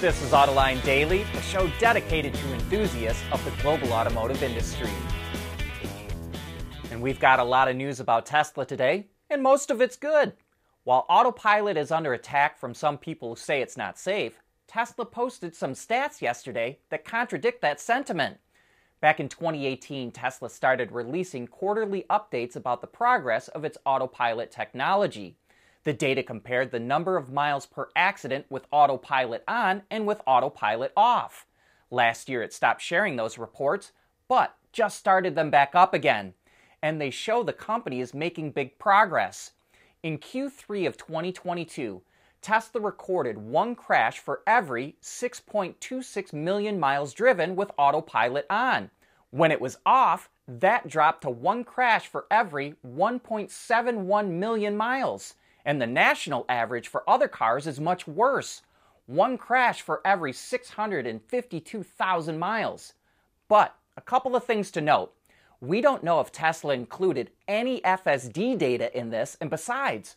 This is Autoline Daily, the show dedicated to enthusiasts of the global automotive industry. And we've got a lot of news about Tesla today, and most of it's good. While autopilot is under attack from some people who say it's not safe, Tesla posted some stats yesterday that contradict that sentiment. Back in 2018, Tesla started releasing quarterly updates about the progress of its autopilot technology. The data compared the number of miles per accident with autopilot on and with autopilot off. Last year it stopped sharing those reports, but just started them back up again. And they show the company is making big progress. In Q3 of 2022, Tesla recorded one crash for every 6.26 million miles driven with autopilot on. When it was off, that dropped to one crash for every 1.71 million miles and the national average for other cars is much worse one crash for every 652,000 miles. But a couple of things to note. We don't know if Tesla included any FSD data in this, and besides,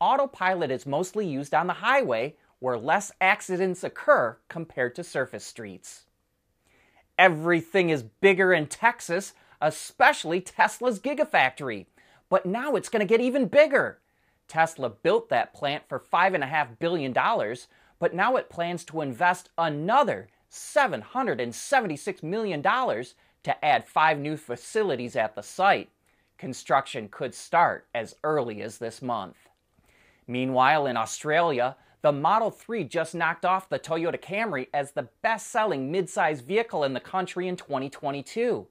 autopilot is mostly used on the highway where less accidents occur compared to surface streets. Everything is bigger in Texas, especially Tesla's Gigafactory. But now it's going to get even bigger. Tesla built that plant for $5.5 billion, but now it plans to invest another $776 million to add five new facilities at the site. Construction could start as early as this month. Meanwhile, in Australia, the Model 3 just knocked off the Toyota Camry as the best selling midsize vehicle in the country in 2022.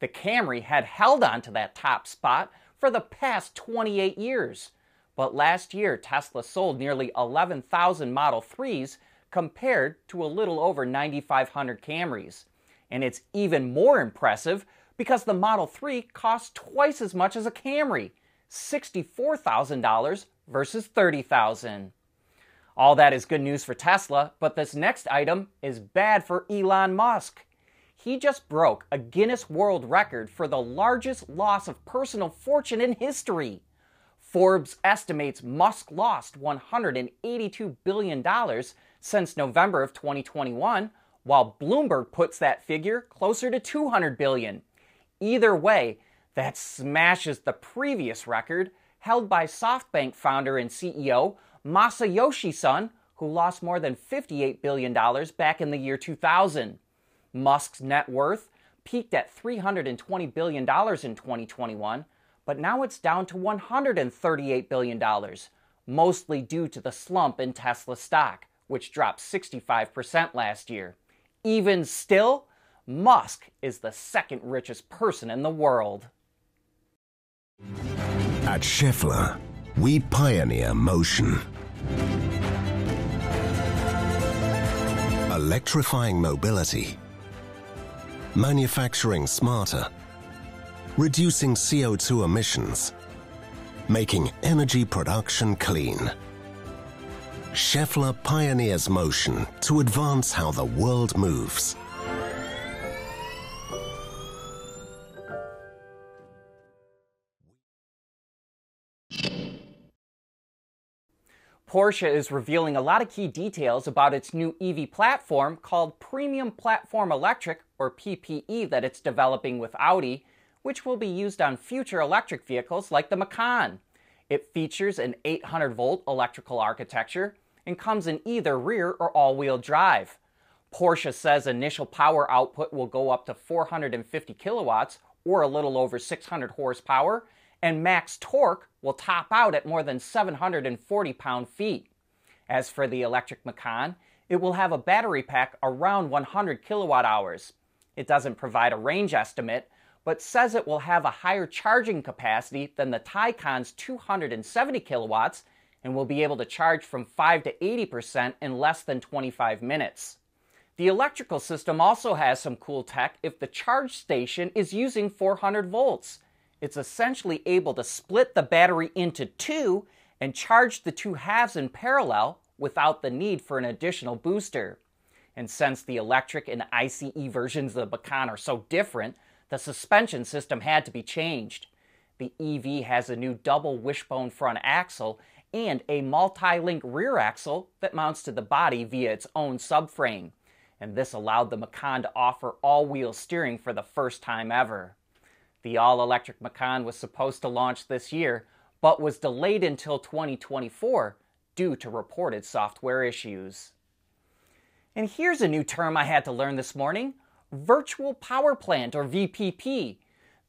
The Camry had held on to that top spot for the past 28 years. But last year, Tesla sold nearly 11,000 Model 3s compared to a little over 9,500 Camrys. And it's even more impressive because the Model 3 costs twice as much as a Camry, $64,000 versus $30,000. All that is good news for Tesla, but this next item is bad for Elon Musk. He just broke a Guinness World Record for the largest loss of personal fortune in history. Forbes estimates Musk lost $182 billion since November of 2021, while Bloomberg puts that figure closer to 200 billion. Either way, that smashes the previous record held by SoftBank founder and CEO Masayoshi Son, who lost more than $58 billion back in the year 2000. Musk's net worth peaked at $320 billion in 2021 but now it's down to $138 billion, mostly due to the slump in Tesla stock, which dropped 65% last year. Even still, Musk is the second richest person in the world. At Schaeffler, we pioneer motion. Electrifying mobility. Manufacturing smarter reducing CO2 emissions, making energy production clean. Schaeffler pioneers motion to advance how the world moves. Porsche is revealing a lot of key details about its new EV platform called Premium Platform Electric, or PPE, that it's developing with Audi which will be used on future electric vehicles like the Macan. It features an 800 volt electrical architecture and comes in either rear or all wheel drive. Porsche says initial power output will go up to 450 kilowatts or a little over 600 horsepower, and max torque will top out at more than 740 pound feet. As for the electric Macan, it will have a battery pack around 100 kilowatt hours. It doesn't provide a range estimate, but says it will have a higher charging capacity than the Taycan's 270 kilowatts and will be able to charge from 5 to 80% in less than 25 minutes. The electrical system also has some cool tech if the charge station is using 400 volts. It's essentially able to split the battery into two and charge the two halves in parallel without the need for an additional booster. And since the electric and ICE versions of the Macan are so different, the suspension system had to be changed. The EV has a new double wishbone front axle and a multi link rear axle that mounts to the body via its own subframe. And this allowed the Macan to offer all wheel steering for the first time ever. The all electric Macan was supposed to launch this year, but was delayed until 2024 due to reported software issues. And here's a new term I had to learn this morning virtual power plant or VPP.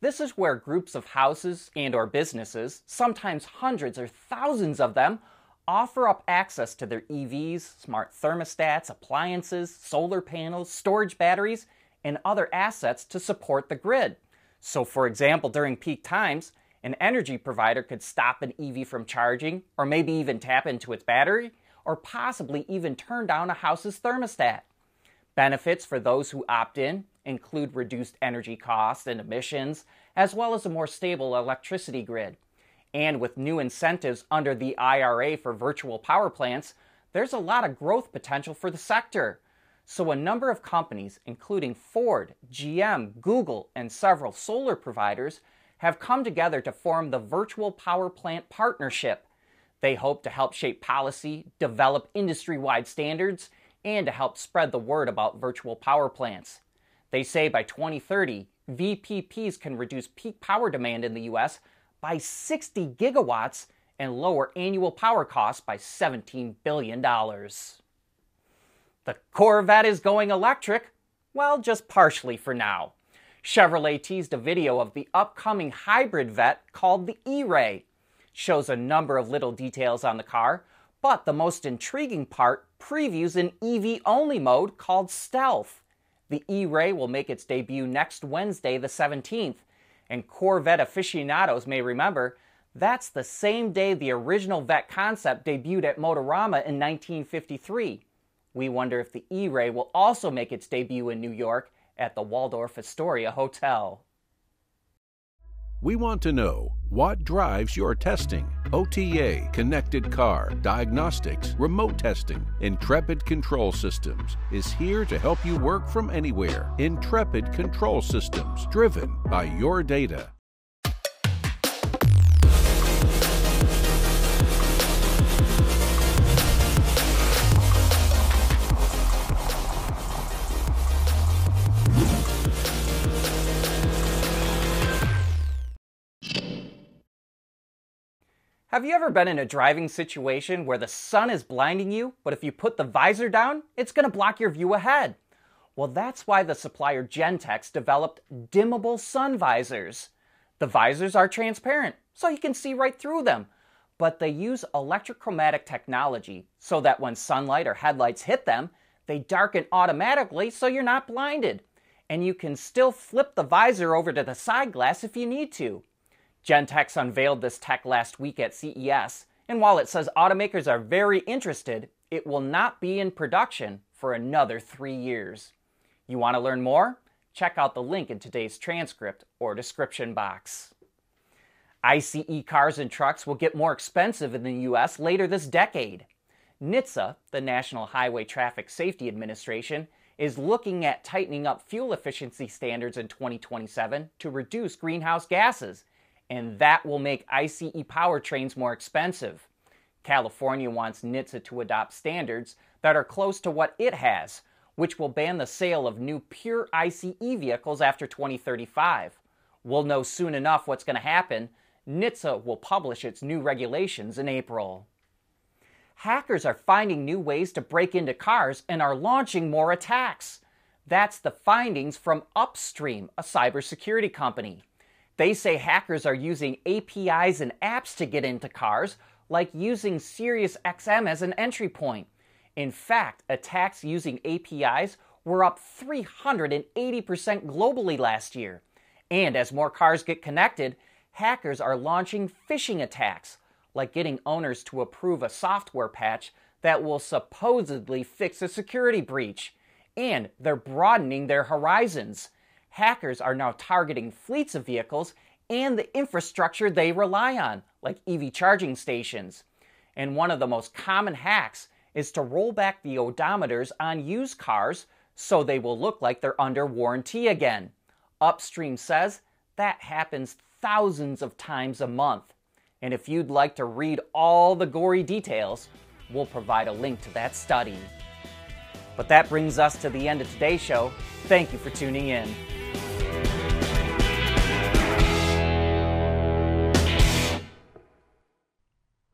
This is where groups of houses and or businesses, sometimes hundreds or thousands of them, offer up access to their EVs, smart thermostats, appliances, solar panels, storage batteries, and other assets to support the grid. So for example, during peak times, an energy provider could stop an EV from charging or maybe even tap into its battery or possibly even turn down a house's thermostat. Benefits for those who opt in include reduced energy costs and emissions, as well as a more stable electricity grid. And with new incentives under the IRA for virtual power plants, there's a lot of growth potential for the sector. So, a number of companies, including Ford, GM, Google, and several solar providers, have come together to form the Virtual Power Plant Partnership. They hope to help shape policy, develop industry wide standards, and to help spread the word about virtual power plants. They say by 2030, VPPs can reduce peak power demand in the US by 60 gigawatts and lower annual power costs by $17 billion. The Corvette is going electric? Well, just partially for now. Chevrolet teased a video of the upcoming hybrid Vette called the E-Ray. Shows a number of little details on the car, but the most intriguing part previews an EV only mode called Stealth. The E Ray will make its debut next Wednesday, the 17th, and Corvette aficionados may remember that's the same day the original Vette concept debuted at Motorama in 1953. We wonder if the E Ray will also make its debut in New York at the Waldorf Astoria Hotel. We want to know what drives your testing. OTA, connected car, diagnostics, remote testing. Intrepid Control Systems is here to help you work from anywhere. Intrepid Control Systems, driven by your data. Have you ever been in a driving situation where the sun is blinding you, but if you put the visor down, it's going to block your view ahead? Well, that's why the supplier Gentex developed dimmable sun visors. The visors are transparent, so you can see right through them, but they use electrochromatic technology so that when sunlight or headlights hit them, they darken automatically so you're not blinded. And you can still flip the visor over to the side glass if you need to. Gentex unveiled this tech last week at CES, and while it says automakers are very interested, it will not be in production for another three years. You want to learn more? Check out the link in today's transcript or description box. ICE cars and trucks will get more expensive in the US later this decade. NHTSA, the National Highway Traffic Safety Administration, is looking at tightening up fuel efficiency standards in 2027 to reduce greenhouse gases and that will make ICE powertrains more expensive. California wants NHTSA to adopt standards that are close to what it has, which will ban the sale of new pure ICE vehicles after 2035. We'll know soon enough what's going to happen. NHTSA will publish its new regulations in April. Hackers are finding new ways to break into cars and are launching more attacks. That's the findings from Upstream, a cybersecurity company. They say hackers are using APIs and apps to get into cars, like using SiriusXM as an entry point. In fact, attacks using APIs were up 380% globally last year. And as more cars get connected, hackers are launching phishing attacks, like getting owners to approve a software patch that will supposedly fix a security breach. And they're broadening their horizons hackers are now targeting fleets of vehicles and the infrastructure they rely on, like EV charging stations. And one of the most common hacks is to roll back the odometers on used cars so they will look like they're under warranty again. Upstream says that happens thousands of times a month. And if you'd like to read all the gory details, we'll provide a link to that study. But that brings us to the end of today's show. Thank you for tuning in.